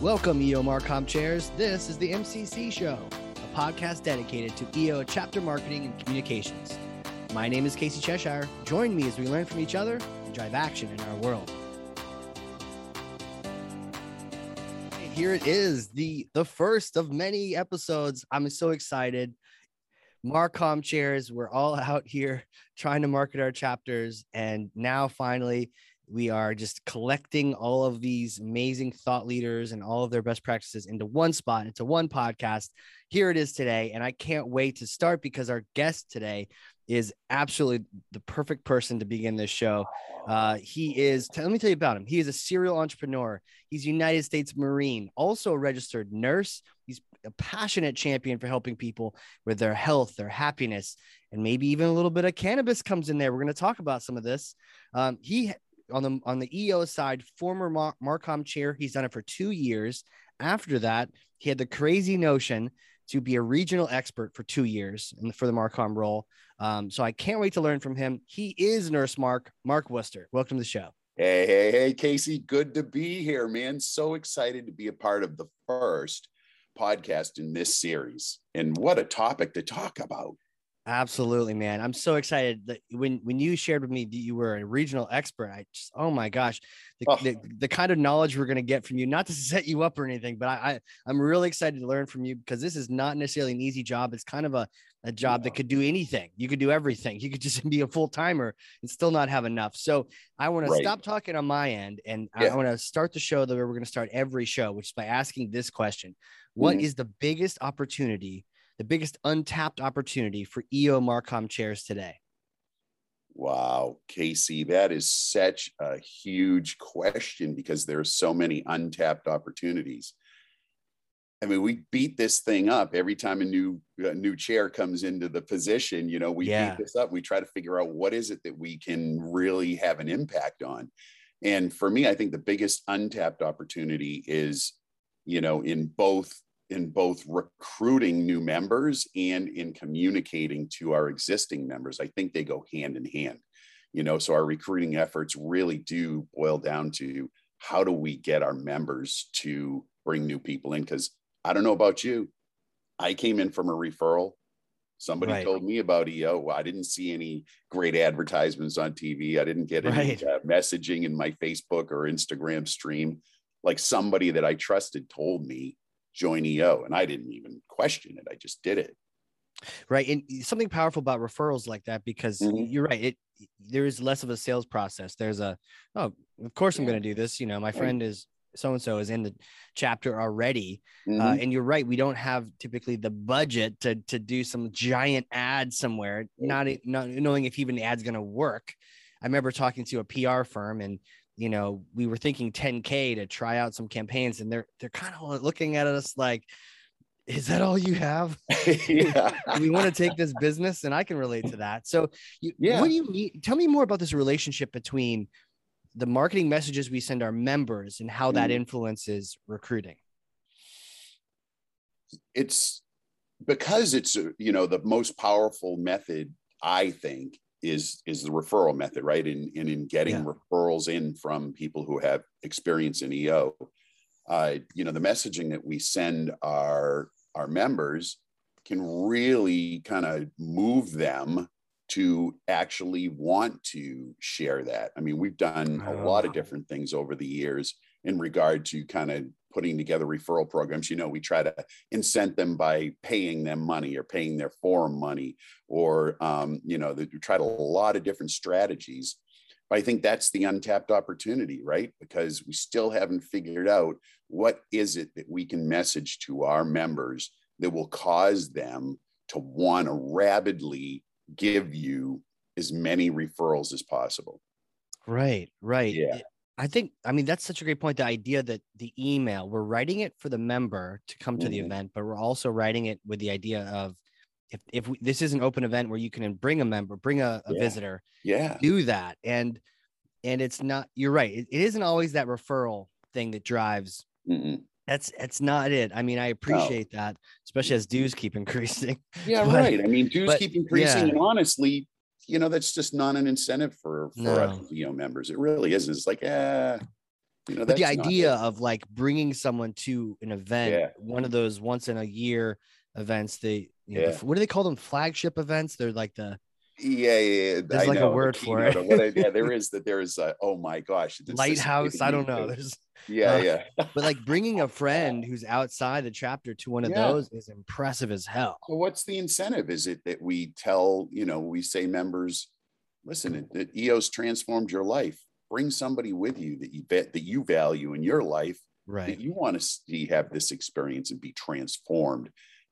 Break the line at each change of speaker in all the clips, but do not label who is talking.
Welcome, EO Marcom chairs. This is the MCC Show, a podcast dedicated to EO chapter marketing and communications. My name is Casey Cheshire. Join me as we learn from each other and drive action in our world. Here it is, the the first of many episodes. I'm so excited. Marcom chairs, we're all out here trying to market our chapters, and now finally we are just collecting all of these amazing thought leaders and all of their best practices into one spot, into one podcast. Here it is today. And I can't wait to start because our guest today is absolutely the perfect person to begin this show. Uh, he is, let me tell you about him. He is a serial entrepreneur. He's United States Marine, also a registered nurse. He's a passionate champion for helping people with their health, their happiness, and maybe even a little bit of cannabis comes in there. We're going to talk about some of this. Um, he on the on the EO side, former Mar- Marcom chair. He's done it for two years. After that, he had the crazy notion to be a regional expert for two years for the Marcom role. Um, so I can't wait to learn from him. He is Nurse Mark, Mark Worster. Welcome to the show.
Hey, hey, hey, Casey. Good to be here, man. So excited to be a part of the first podcast in this series. And what a topic to talk about.
Absolutely, man. I'm so excited that when when you shared with me that you were a regional expert, I just oh my gosh, the, oh. the, the, kind of knowledge we're gonna get from you, not to set you up or anything, but I, I I'm really excited to learn from you because this is not necessarily an easy job. It's kind of a, a job that could do anything. You could do everything. You could just be a full timer and still not have enough. So I want right. to stop talking on my end and yeah. I want to start the show the way we're gonna start every show, which is by asking this question. What mm-hmm. is the biggest opportunity the biggest untapped opportunity for EO Marcom chairs today?
Wow, Casey, that is such a huge question because there are so many untapped opportunities. I mean, we beat this thing up every time a new a new chair comes into the position. You know, we yeah. beat this up. We try to figure out what is it that we can really have an impact on. And for me, I think the biggest untapped opportunity is, you know, in both in both recruiting new members and in communicating to our existing members. I think they go hand in hand. You know, so our recruiting efforts really do boil down to how do we get our members to bring new people in? Because I don't know about you, I came in from a referral. Somebody right. told me about EO. I didn't see any great advertisements on TV. I didn't get any right. uh, messaging in my Facebook or Instagram stream. Like somebody that I trusted told me join EO. And I didn't even question it. I just did it.
Right. And something powerful about referrals like that, because mm-hmm. you're right. It there is less of a sales process. There's a, oh, of course I'm going to do this. You know, my friend is so and so is in the chapter already uh, mm-hmm. uh, and you're right we don't have typically the budget to to do some giant ad somewhere not not knowing if even the ad's going to work i remember talking to a pr firm and you know, we were thinking 10K to try out some campaigns, and they're they're kind of looking at us like, is that all you have? yeah. we want to take this business, and I can relate to that. So, you, yeah. what do you need? Tell me more about this relationship between the marketing messages we send our members and how that mm. influences recruiting.
It's because it's you know the most powerful method I think is is the referral method, right? In in, in getting yeah. referrals in from people who have experience in EO. Uh, you know, the messaging that we send our our members can really kind of move them to actually want to share that. I mean, we've done a lot of different things over the years in regard to kind of putting together referral programs you know we try to incent them by paying them money or paying their forum money or um, you know we tried a lot of different strategies. But i think that's the untapped opportunity right? Because we still haven't figured out what is it that we can message to our members that will cause them to want to rapidly give you as many referrals as possible.
Right right.
Yeah
I think, I mean, that's such a great point. The idea that the email, we're writing it for the member to come to mm-hmm. the event, but we're also writing it with the idea of if, if we, this is an open event where you can bring a member, bring a, a
yeah.
visitor,
yeah,
do that. And, and it's not, you're right. it, it isn't always that referral thing that drives. Mm-mm. That's, that's not it. I mean, I appreciate no. that, especially as dues keep increasing.
Yeah, but, right. I mean, dues but, keep increasing. Yeah. And honestly, you know, that's just not an incentive for for no. know members. It really isn't. It's like, eh, You know,
but the idea of like bringing someone to an event,
Yeah.
one of those once in a year events, they, you know, the- what do they call them? Flagship events. They're like the,
Yeah, yeah, yeah.
There's
I
like a
know, the
word for it.
keynote of what I- yeah, there is that. There is. a, oh my gosh,
lighthouse. I don't know. There's,
Yeah,
uh,
yeah.
but like bringing a friend who's outside the chapter to one of
Yeah.
those is impressive as hell.
So what's the incentive? Is it that we tell, you know, we say members, listen, it, EOS transformed your life. Bring somebody with you that you bet that you value in your life
Right.
that you want to see have this experience and be transformed,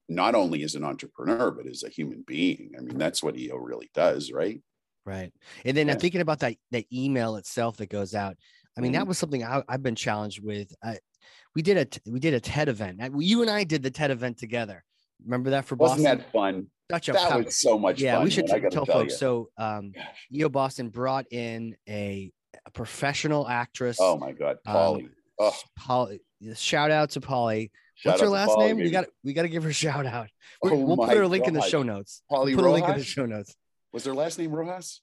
not only as an entrepreneur, but as a human being. I mean, that's what EO really does, right?
Right. And then I'm thinking about that that email itself that goes out. I mean, that
Mhm.
was something I, I've been challenged with. I, we did a we did a TED event. You and I did the TED event together. Remember that for
Wasn't
Boston?
that fun?
Such a
That
pow-
was so much fun.
yeah.
fun.
we should
man, I
t-
gotta
tell
tell
folks.
you.
So, um,
Gosh.
EO Boston brought in a, a professional actress.
Oh my God,
um,
Polly. oh,
Polly. Shout out to Polly.
Shout
What's her last
Polly,
name? We
baby.
got we got to give her a shout out.
Oh
we'll put her link in the show notes.
Polly
Put a link in the show notes.
Was her last name Rojas?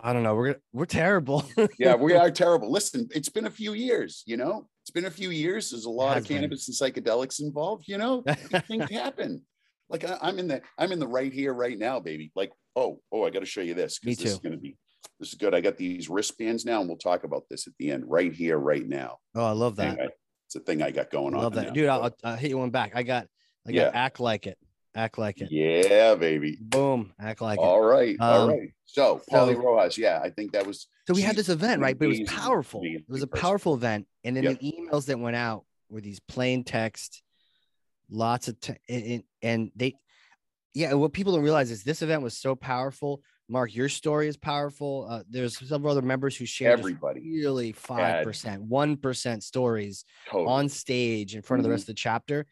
I don't know. We're we're terrible.
Yeah, we are terrible. Listen, it's been a few years, you know, it's been a few years. There's a lot of
been.
cannabis and psychedelics involved, you know, things happen. Like I, I'm in the, I'm in the right here, right now, baby. Like, oh, oh, I got to show you this
because
This is going to be, this is good. I got these wristbands now, and we'll talk about this at the end, right here, right now.
oh, I love that.
Anyway, it's a thing I got going on.
Love that,
now.
dude. I'll, I'll, hit you one back. I got, I got.
Yeah.
Act like it. Act like it.
yeah, baby.
Boom. Act like it.
All right, all
Um,
right. So, Polly
so-
Rojas, yeah, I think that was
So we had this event, right? But it was powerful. It was a powerful event, and then
Yep.
the emails that went out were these plain text, lots of, te- and, and they, yeah. What people don't realize is this event was so powerful. Mark, your story is powerful. Uh, there's several other members who shared
everybody.
really five percent, one percent stories
Totally.
on stage in front of the rest of the chapter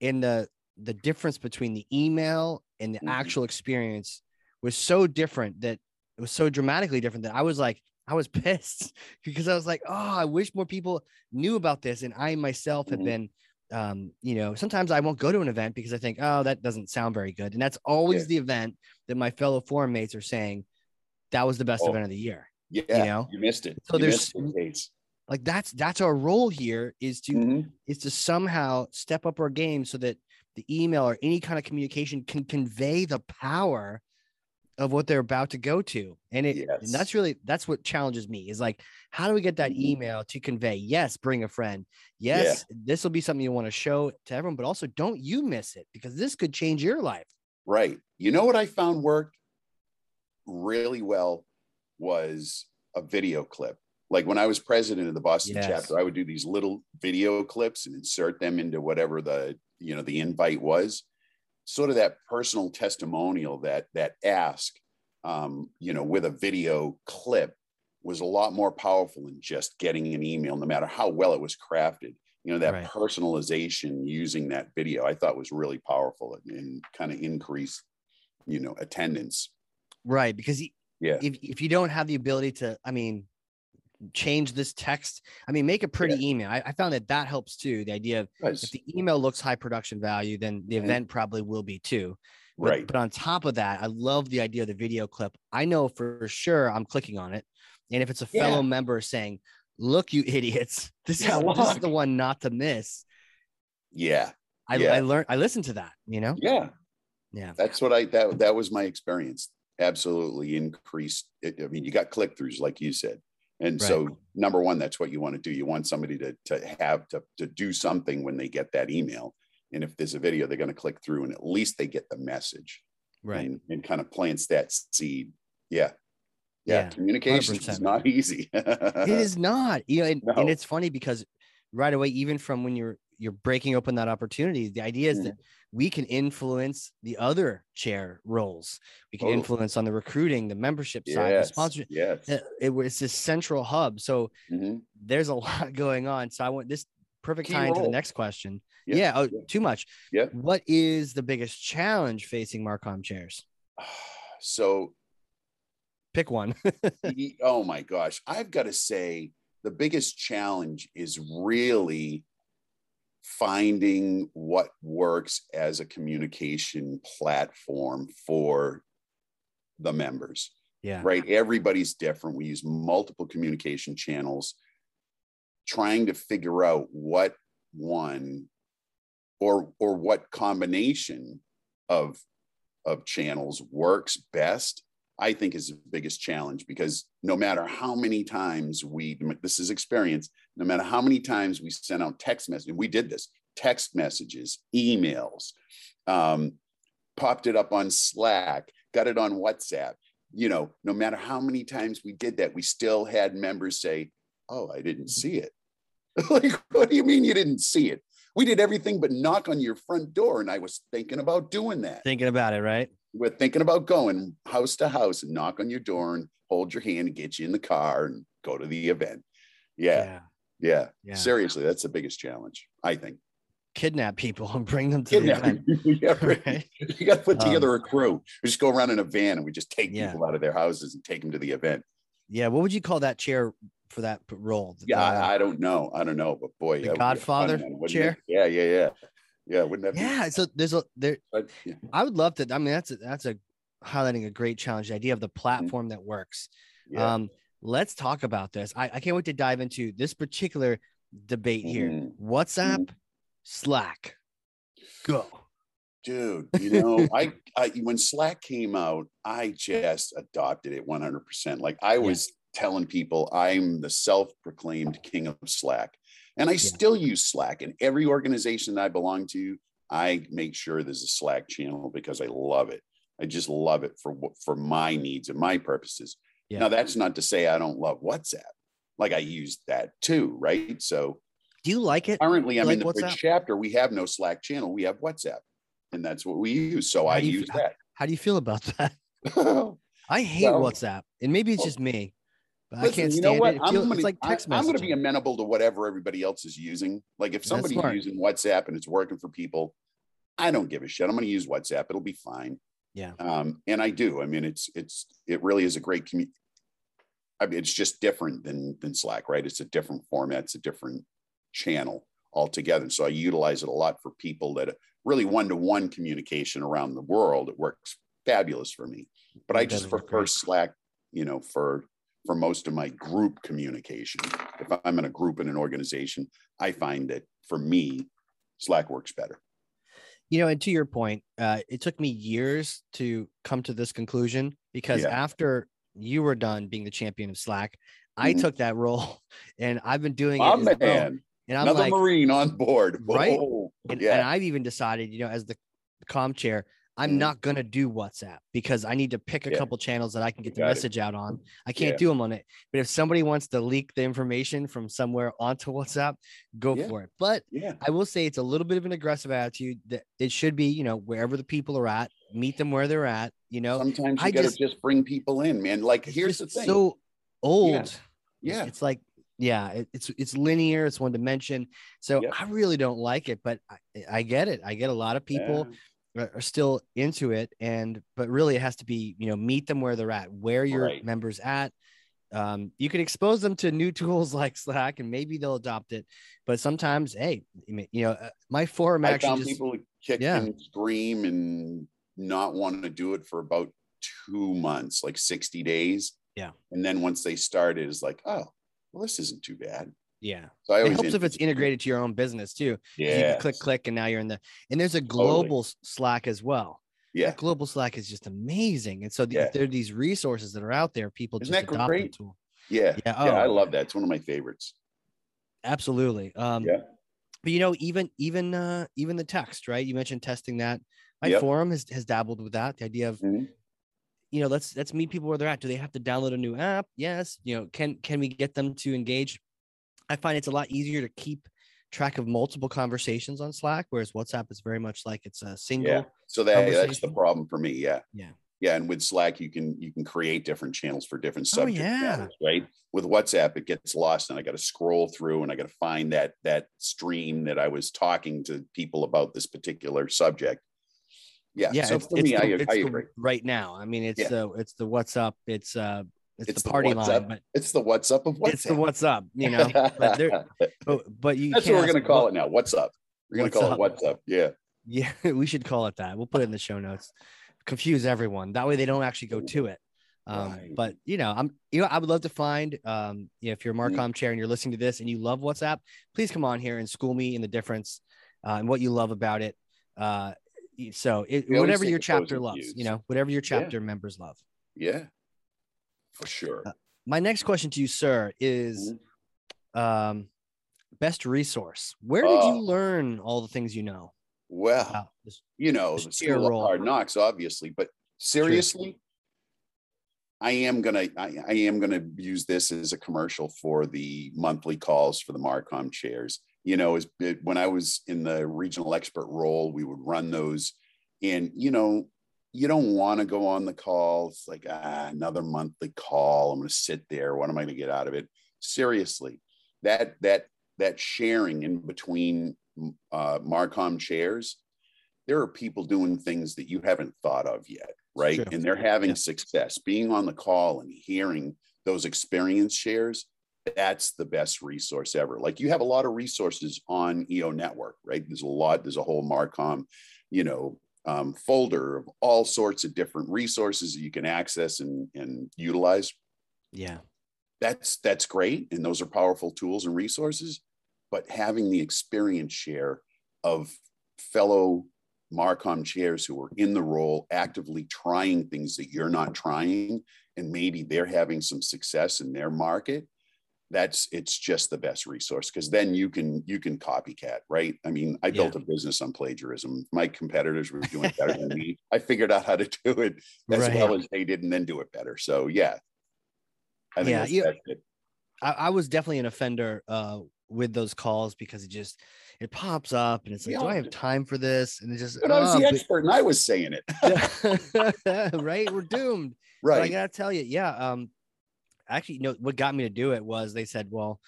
and the the difference between the email and the
Mhm.
actual experience was so different that it was so dramatically different that I was like I was pissed because I was like oh I wish more people knew about this and I myself have
Mhm.
been um you know sometimes I won't go to an event because I think oh that doesn't sound very good and that's always
Yeah.
the event that my fellow forum mates are saying that was the best
Oh.
event of the year
yeah,
you know?
you missed it.
So
you
there's-
it,
like that's that's our role here is to
Mhm.
is to somehow step up our game so that the email or any kind of communication can convey the power of what they're about to go to and it and that's really that's what challenges me is like how do we get that
Mhm.
email to convey yes bring a friend yes this will be something you want to show to everyone but also don't you miss it because this could change your life
Right. You know what I found worked really well was a video clip. Like when I was president of the Boston
Yes.
chapter, I would do these little video clips and insert them into whatever the you know the invite was. Sort of that personal testimonial that that ask, um, you know, with a video clip was a lot more powerful than just getting an email, no matter how well it was crafted. You know, that
Right.
personalization using that video, I thought was really powerful and, and kind of increased, you know, attendance.
right because y-
Yeah.
if, if you don't have the ability to i mean change this text i mean make a pretty email I, I found that that helps too the idea of
Because-
if the email looks high production value, then the
Mhm.
event probably will be too. But,
right.
But on top of that, I love the idea of the video clip. I know for sure I'm clicking on it. And if it's a fellow
Yeah.
member saying, look, you idiots, this,
Yeah,
is, this is the one not to miss.
Yeah.
I,
Yeah.
I learned, I listened to that, you know?
Yeah.
Yeah.
That's what I that that was my experience. Absolutely increased. It, I mean, you got click throughs, like you said. And
Right.
so number one, that's what you want to do. You want somebody to to have to to do something when they get that email. And if there's a video, they're going to click through and at least they get the message.
Right.
And, and kind of plants that seed. Yeah. Yeah.
Yeah,
Communication is not easy.
it is not, you know, and, and it's funny because right away, even from when you're, you're breaking open that opportunity, the idea is
Mhm.
that we can influence the other chair roles. We can
Totally.
influence on the recruiting, the membership side, the sponsorship.
Yes.
it, it was this central hub. So
Mhm.
there's a lot going on. So I want this perfect
Key
tie into the next question.
Yeah,
Yeah. oh, too much.
Yeah.
What is the biggest challenge facing Marcom chairs?
So
Pick one.
Oh my gosh i've got to say the biggest challenge is really finding what works as a communication platform for the members
yeah.
right everybody's different we use multiple communication channels trying to figure out what one or or what combination of of channels works best i think is the biggest challenge because no matter how many times we this is experience no matter how many times we sent out text messages we did this text messages emails um, popped it up on slack got it on whatsapp you know no matter how many times we did that we still had members say oh i didn't see it. Like what do you mean you didn't see it? We did everything but knock on your front door and i was thinking about doing that.
Thinking about it, right?
We're thinking about going house to house and knock on your door and hold your hand and get you in the car and go to the event yeah yeah,
Yeah.
seriously that's the biggest challenge i think
Kidnap people and bring them to the event.
yeah, right.
Right?
you got to put
Um,
together a crew we just go around in a van and we just take
Yeah.
people out of their houses and take them to the event
Yeah. What would you call that chair for that role?
yeah
The-
I, don't know i don't know but boy
The
that would be a fun
Godfather chair?
yeah yeah yeah yeah wouldn't that be
yeah. So there's a there.
but, yeah.
I would love to. I mean, that's a, that's a highlighting a great challenge. The idea of the platform that works.
yeah.
Um, let's talk about this. I, I can't wait to dive into this particular debate here.
Mhm.
WhatsApp, Slack, go.
dude you know I, I when slack came out i just adopted it 100% like i was telling people i'm the self-proclaimed king of slack and i still use slack in every organization that i belong to. I make sure there's a slack channel because i love it. I just love it for for my needs and my purposes.
Yeah.
now that's not to say i don't love whatsapp. Like i use that too right? So
Do you like it?
currently i'm
like
in the
WhatsApp?
chapter. We have no slack channel. We have whatsapp and that's what we use. So
How
i
you
use
f- How do you feel about that?
that
I hate
Well-
WhatsApp, and maybe it's
Well,
just me, but I
Listen,
can't
you
stand
know what?
it. It
i'm
feels,
gonna,
it's like
I- I'm gonna be amenable to whatever everybody else is using. Like if somebody's using whatsapp and it's working for people i don't give a shit. I'm gonna use whatsapp. It'll be fine.
Yeah.
um and i do. I mean it's it's it really is a great community i mean it's just different than than slack right? It's a different format. It's a different channel altogether. So i utilize it a lot for people that really one-to-one communication around the world. It works fabulous for me. But i just prefer slack you know for for most of my group communication. If i'm in a group in an organization i find that for me slack works better.
You know and to your point uh, it took me years to come to this conclusion because
Yeah.
after you were done being the champion of slack i
Mhm.
took that role and i've been doing
my
it
man.
And i'm
another
like
marine on board.
Right? And,
yeah.
And i've even decided you know as the com chair i'm
Mhm.
not going to do whatsapp because i need to pick a
Yeah.
couple channels that i can get the
Got it.
message out on i can't
Yeah.
do them on it but if somebody wants to leak the information from somewhere onto whatsapp go
Yeah.
for it but
yeah
I will say it's a little bit of an aggressive attitude that it should be, you know, wherever the people are at, meet them where they're at, you know.
sometimes you
I
gotta
just-
just, bring people in man like here's the thing
so old.
Yeah
It's like, yeah, it- it's it's linear, it's one dimension. So
Yep.
I really don't like it, but I, I get it. I get a lot of people
Yeah.
Are still into it. And but really it has to be, you know, meet them where they're at, where your
Right.
members at. Um, you can expose them to new tools like Slack and maybe they'll adopt it. But sometimes, hey, you know, uh, my forum
I
actually just
people kick
Yeah.
and scream and not want to do it for about two months, like 60 days.
Yeah.
And then once they start it's like, oh, well, this isn't too bad.
Yeah.
So I
it helps if it's integrated to your own business too.
Yeah.
can click, click, and now you're in the. And there's a global s- Slack as well.
Yeah.
Global Slack is just amazing, and so the,
Yeah.
there are these resources that are out there. People
Isn't
just
that
adopt the
great?
tool.
Yeah.
Yeah,
Yeah. I
oh.
love that. It's one of my favorites.
Absolutely. Um,
Yeah.
But you know, even even uh, even the text, right? You mentioned testing that. My
Yep.
forum has has dabbled with that. The idea of
Mhm.
you know, let's let's meet people where they're at. Do they have to download a new app? Yes. You know, can can we get them to engage? I find it's a lot easier to keep track of multiple conversations on Slack, whereas WhatsApp is very much like it's a single.
Yeah. So that that's the problem for me. Yeah.
Yeah.
Yeah. And with Slack, you can you can create different channels for different
Oh, yeah.
matters, right? With WhatsApp, it gets lost and I got to scroll through and I got to find that that stream that I was talking to people about this particular subject. Yeah.
Yeah,
so
it's,
for
it's
me,
the,
I, I
the
agree.
right now. I mean, it's
Yeah.
the it's the what's up. It's uh it's,
It's
the
the
party
what's
line,
up.
but
It's the what's up of WhatsApp.
it's the what's up. You know, but there, but, but you.
That's what we're going to call
what-
it now. What's up? We're going to call
up?
it what's up. Yeah.
Yeah, we should call it that. We'll put it in the show notes. Confuse everyone. That way they don't actually go to it. Um,
Right.
but you know, I'm you know, I would love to find um you know, if you're a
Mm.
Marcom chair and you're listening to this and you love WhatsApp, please come on here and school me in the difference uh, and what you love about it. Uh, so it, whatever your chapter loves,
views.
you know, whatever your
Yeah.
chapter members love.
Yeah, for sure.
Uh, My next question to you, sir, is
Mhm.
um, best resource. Where did
Oh.
you learn all the things you know?
Well, you know, the school of hard knocks, obviously, but seriously, I am gonna I, I am gonna use this as a commercial for the monthly calls for the Marcom chairs. You know, as it, when I was in the regional expert role, we would run those, and you know, you don't want to go on the call. It's like ah, another monthly call. I'm gonna sit there. What am I gonna get out of it? Seriously, that that that sharing in between uh, Marcom chairs, there are people doing things that you haven't thought of yet, right?
True.
And they're having
Yeah.
success. Being on the call and hearing those experience shares, that's the best resource ever. Like you have a lot of resources on EO Network, right? There's a lot, there's a whole Marcom, you know, um, folder of all sorts of different resources that you can access and, and utilize.
Yeah,
that's that's great and those are powerful tools and resources but having the experience share of fellow marcom chairs who are in the role actively trying things that you're not trying and maybe they're having some success in their market that's it's just the best resource because then you can you can copycat right i mean i
Yeah.
built a business on plagiarism my competitors were doing better than me i figured out how to do it as
Right.
well as they did and then do it better so yeah I think
Yeah,
that's,
you-
that's.
I, I was definitely an offender uh, with those calls because it just it pops up and it's like, do I have time for this? And it just
But I was
oh,
the
but-
expert and I was saying it.
right? We're doomed. But I gotta tell you, yeah. Um, actually, you know what got me to do it was they said, well,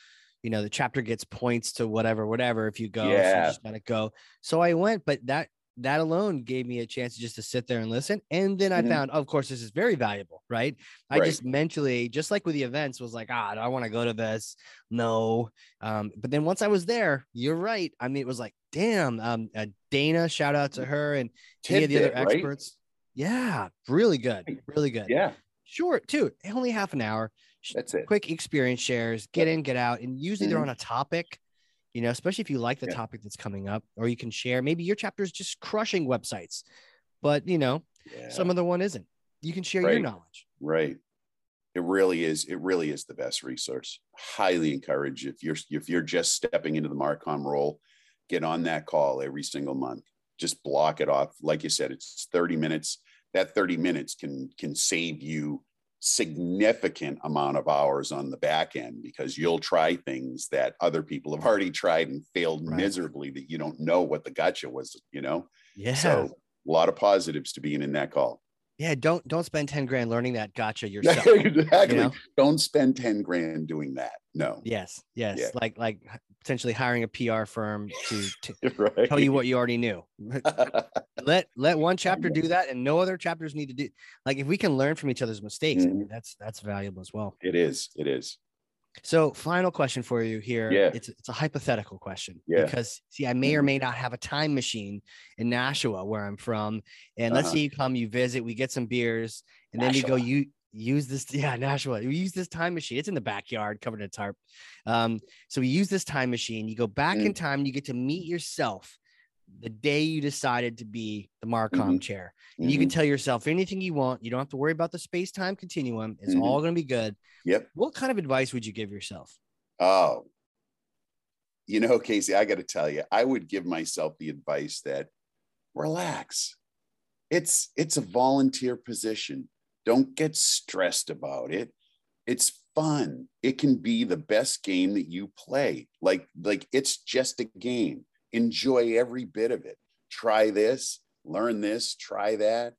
you know, the chapter gets points to whatever, whatever. If you go, so you
Yeah.
just gotta go. So I went, but that that alone gave me a chance just to sit there and listen. And then I
Mhm.
found, of course, this is very valuable, right? I
Right.
just mentally, just like with the events, was like, ah, do I want to go to this? No. Um, but then once I was there, you're right. I mean, it was like, damn. Um, uh, Dana, shout out to her and any of the other
Tidbit, right?
experts. Yeah, really good, really good.
Yeah,
Short too, only half an hour.
That's it.
Quick experience shares, get in, get out, and usually they're
Mhm.
on a topic. You know, especially if you like the
Yeah.
topic that's coming up, or you can share. Maybe your chapter is just crushing websites, but you know,
Yeah,
some other one isn't. You can share your knowledge.
right. It really is. It really is the best resource. Highly encourage if you're if you're just stepping into the Marcom role, get on that call every single month. Just block it off. Like you said, it's 30 minutes. That 30 minutes can can save you significant amount of hours on the back end because you'll try things that other people have already tried and failed
Right.
miserably that you don't know what the gotcha was, you know?
Yeah.
So a lot of positives to being in that call.
yeah. Don't don't spend 10 grand learning that gotcha yourself.
exactly.
you know?
Don't spend 10 grand doing that. No.
Yes, yes.
Yeah.
Like like potentially hiring a PR firm to, to
right.
tell you what you already knew. let let one chapter do that and no other chapters need to do like if we can learn from each other's mistakes, I mean,
Mhm.
that's that's valuable as well.
it is. It is.
So, final question for you here.
Yeah.
It's it's a hypothetical question
Yeah.
because see, I may or may not have a time machine in Nashua where I'm from, and let's
Uh-huh.
say you come, you visit, we get some beers, and then we go. You use this, yeah, Nashua. We use this time machine. It's in the backyard, covered in a tarp. Um, so we use this time machine. You go back in
Mm.
time. You get to meet yourself the day you decided to be the Marcom
Mhm.
chair. And you can
Mhm.
tell yourself anything you want. You don't have to worry about the space time continuum. It's
Mhm.
all going to be good.
Yep.
What kind of advice would you give yourself?
Oh, you know, Casey, I got to tell you, I would give myself the advice that relax. It's it's a volunteer position. Don't get stressed about it. It's fun. It can be the best game that you play. Like like it's just a game. Enjoy every bit of it. Try this, learn this, try that,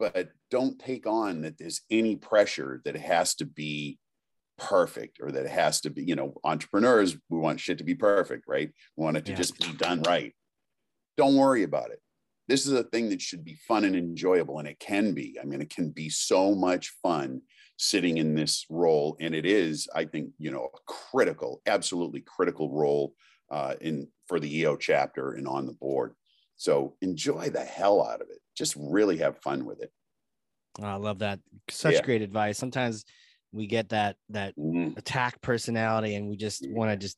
but don't take on that there's any pressure that it has to be perfect or that it has to be, you know, entrepreneurs, we want shit to be perfect, right? We want it to
Yeah.
just be done right. Don't worry about it. This is a thing that should be fun and enjoyable, and it can be. I mean, it can be so much fun sitting in this role. And it is, I think, you know, a critical, absolutely critical role uh, in for the EO chapter and on the board. So enjoy the hell out of it. Just really have fun with it.
Oh, I love that. Such
Yeah.
great advice. Sometimes we get that that
Mhm.
attack personality and we just want to just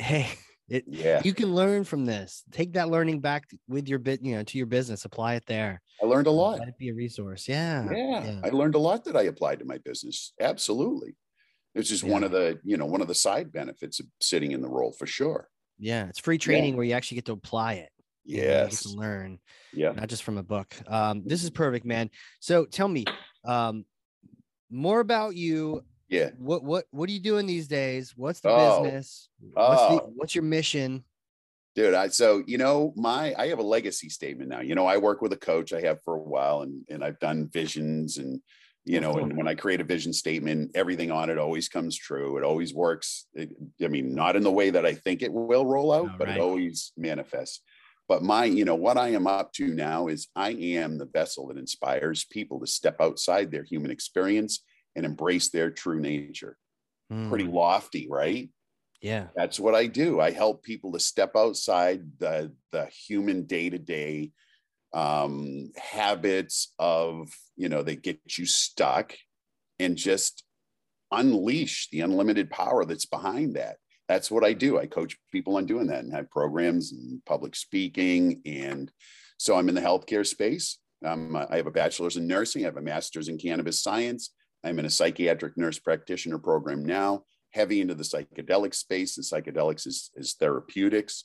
hey, it
Yeah.
you can learn from this. Take that learning back with your bit, you know, to your business, apply it there.
I learned a lot.
It be a resource. Yeah.
Yeah, I learned a lot that I applied to my business. Absolutely. It's just one of the, you know, one of the side benefits of sitting in the role for sure.
Yeah. It's free training where you actually get to apply it. you know, you
Yes.
to learn.
Yeah.
not just from a book. Um, this is perfect, man. So tell me um, more about you.
Yeah.
What what what are you doing these days? What's the
Oh.
business? What's the
Oh.
what's your mission?
Dude, I so you know, my I have a legacy statement now. You know, I work with a coach I have for a while and and I've done visions and you know, and when I create a vision statement, everything on it always comes true. It always works. It, I mean, not in the way that I think it will roll out,
Oh,
but
right.
it always manifests. But my, you know, what I am up to now is I am the vessel that inspires people to step outside their human experience and embrace their true nature. Pretty
Mm,
lofty, right?
yeah.
that's what I do. I help people to step outside the the human day to day um, habits of you know that get you stuck, and just unleash the unlimited power that's behind that. That's what I do. I coach people on doing that and have programs and public speaking, and so I'm in the healthcare space. Um, I have a bachelor's in nursing. I have a master's in cannabis science. I'm in a psychiatric nurse practitioner program now heavy into the psychedelic space and psychedelics is, is therapeutics.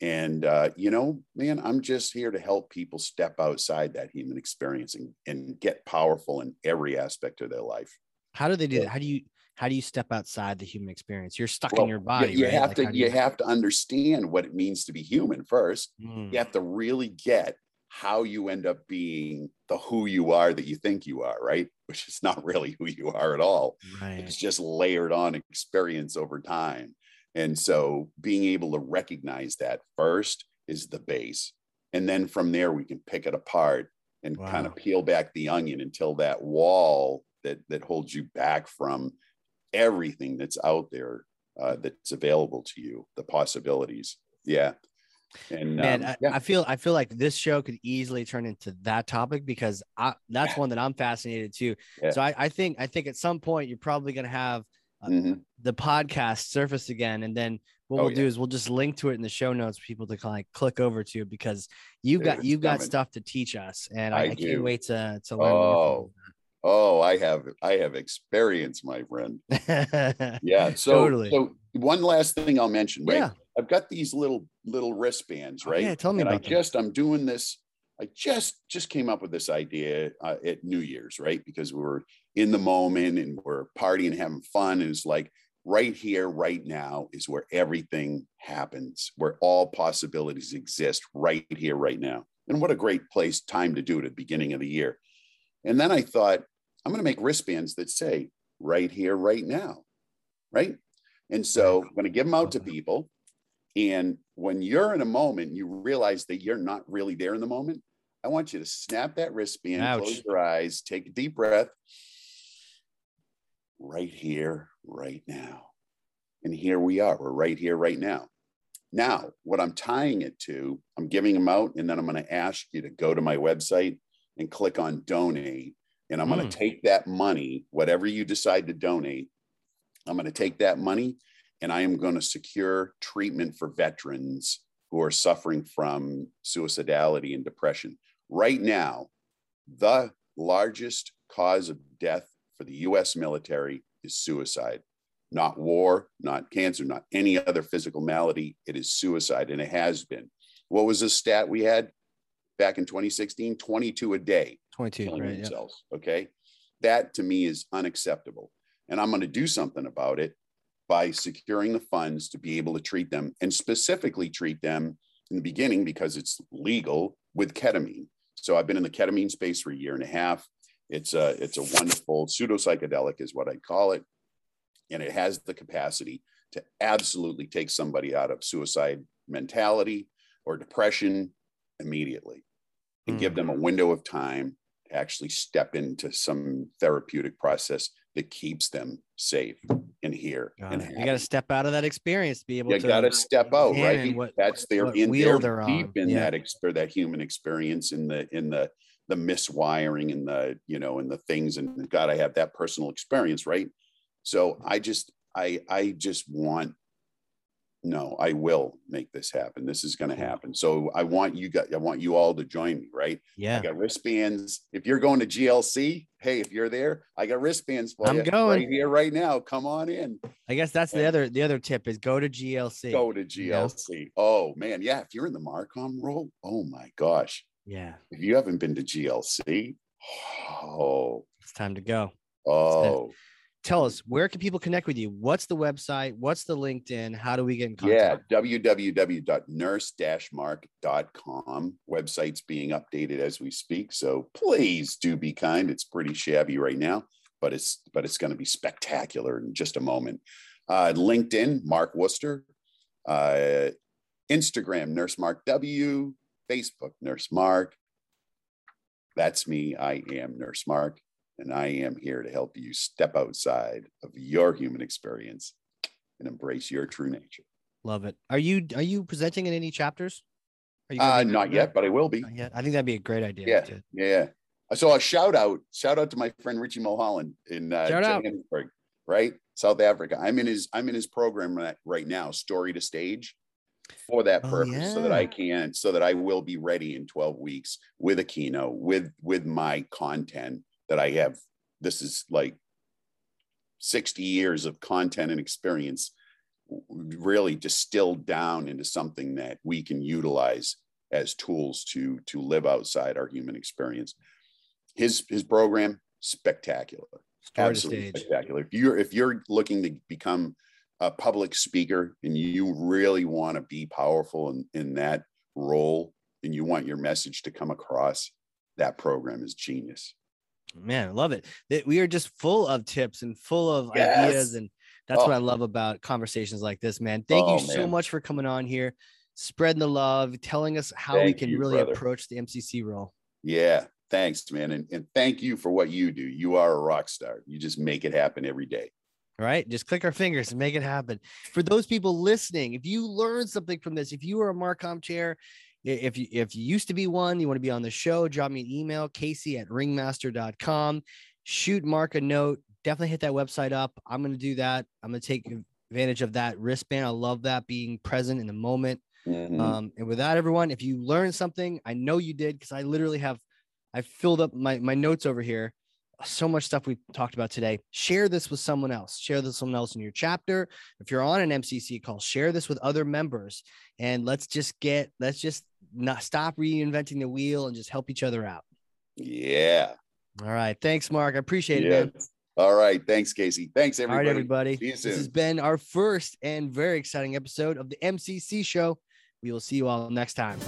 And, uh, you know, man, I'm just here to help people step outside that human experience and, and get powerful in every aspect of their life.
How do they do that? How do you how do you step outside the human experience? You're stuck
Well,
in your body.
You, you
right?
have
Like,
to,
do
you have to understand what it means to be human first.
Mm,
You have to really get how you end up being the who you are that you think you are, right? Which is not really who you are at all.
right.
it's just layered on experience over time and so being able to recognize that first is the base and then from there we can pick it apart and kind of peel back the onion until that wall that that holds you back from everything that's out there uh, that's available to you the possibilities yeah and
Man,
um,
I,
yeah
I feel I feel like this show could easily turn into that topic because I, that's one that I'm fascinated too.
Yeah.
So I, I think I think at some point you're probably gonna have
mhm.
the podcast surface again, and then what
Oh,
we'll do is we'll just link to it in the show notes for people to kind of click over to because you've got you've got stuff to teach us, and I,
I
I can't wait to to learn more.
oh oh i have i have experience my friend Yeah. So,
Totally.
so one last thing I'll mention, right?
yeah,
I've got these little little wristbands,
Oh,
right?
yeah, tell me
and
about
I
them.
just I'm doing this. I just just came up with this idea uh, at New Year's, right? Because we were in the moment and we're partying, and having fun, and it's like right here, right now is where everything happens, where all possibilities exist, right here, right now. And what a great place, time to do it at the beginning of the year. And then I thought, I'm going to make wristbands that say right here, right now. Right. And so I'm going to give them out to people. And when you're in a moment, you realize that you're not really there in the moment. I want you to snap that wristband,
Ouch.
close your eyes, take a deep breath. Right here, right now. And here we are. We're right here, right now. Now, what I'm tying it to, I'm giving them out, and then I'm going to ask you to go to my website and click on donate. And I'm going to hmm. take that money, whatever you decide to donate, I'm going to take that money and I am going to secure treatment for veterans who are suffering from suicidality and depression. Right now, the largest cause of death for the US military is suicide. Not war, not cancer, not any other physical malady. It is suicide, and it has been. What was the stat we had back in 2016? 22 a day
22,
killing
right? Yeah.
Okay. That to me is unacceptable. And I'm going to do something about it by securing the funds to be able to treat them and specifically treat them in the beginning because it's legal with ketamine. So I've been in the ketamine space for a year and a half. It's a it's a wonderful pseudo psychedelic is what I call it. And it has the capacity to absolutely take somebody out of suicide mentality or depression immediately and give them a mm-hmm. window of time to actually step into some therapeutic process that keeps them safe and here and.
You got to step out of that experience to be able
You
to.
You got to step out, right?
what-
That's their in
wheel they're
deep
on.
in
Yeah.
that exper that human experience in the in the the miswiring and the you know and the things and god i have that personal experience right so i just i i just want no i will make this happen. This is going to happen. So i want you guys i want you all to join me right?
Yeah.
i got wristbands. If you're going to glc hey if you're there i got wristbands for
I'm
you
going.
right here right now. Come on in.
I guess that's the other the other tip is go to GLC.
go to glc oh man yeah if you're in the marcom role oh my gosh.
Yeah.
if you haven't been to glc oh.
It's time to go.
oh
Tell us where can people connect with you? What's the website? What's the LinkedIn? How do we get in contact?
Yeah, www.nurse-mark.com. Website's being updated as we speak, so please do be kind. It's pretty shabby right now, but it's but it's going to be spectacular in just a moment. Uh, LinkedIn, Mark Worster. Uh, Instagram, Nurse Mark W. Facebook, Nurse Mark. That's me. I am Nurse Mark, and I am here to help you step outside of your human experience and embrace your true nature.
Love it. Are you are you presenting in any chapters? Are you
Uh, not yet, but I will be.
Yet. I think that'd be a great idea.
Yeah.
to-
Yeah. So a shout out, shout out to my friend Richie Mulholland in uh. Johannesburg, right? South Africa. I'm in his I'm in his program right, now, story to stage, for that
Oh,
purpose, so that I can, so that I will be ready in 12 weeks with a keynote, with with my content that I have. This is like 60 years of content and experience really distilled down into something that we can utilize as tools to to live outside our human experience. His his program spectacular. Absolutely spectacular. If you're if you're looking to become a public speaker and you really want to be powerful in, in that role and you want your message to come across that program is genius
Man, I love it. That we are just full of tips and full of
Yes.
ideas. And that's what
Oh.
I love about conversations like this, man. Thank
Oh,
you so
man.
much for coming on here, spreading the love, telling us how we can
you,
really
brother.
approach the MCC role.
yeah thanks man and, and thank you for what you do you are a rock star you just make it happen every day
All right. Just click our fingers and make it happen. For those people listening, if you learned something from this, if you are a Marcom chair, if you if you used to be one, you want to be on the show, drop me an email, Casey at ringmaster.com. Shoot Mark a note. Definitely hit that website up. I'm gonna do that. I'm gonna take advantage of that wristband. I love that being present in the moment.
Mhm.
Um, and with that, everyone, if you learned something, I know you did because I literally have I filled up my my notes over here. So much stuff we talked about today. Share this with someone else. Share this with someone else in your chapter. If you're on an MCC call, share this with other members, and let's just get let's just not stop reinventing the wheel and just help each other out.
yeah
All right, thanks, Mark. I appreciate it, man.
all right thanks casey thanks everybody
right, everybody. This has been our first and very exciting episode of the MCC show. We will see you all next time.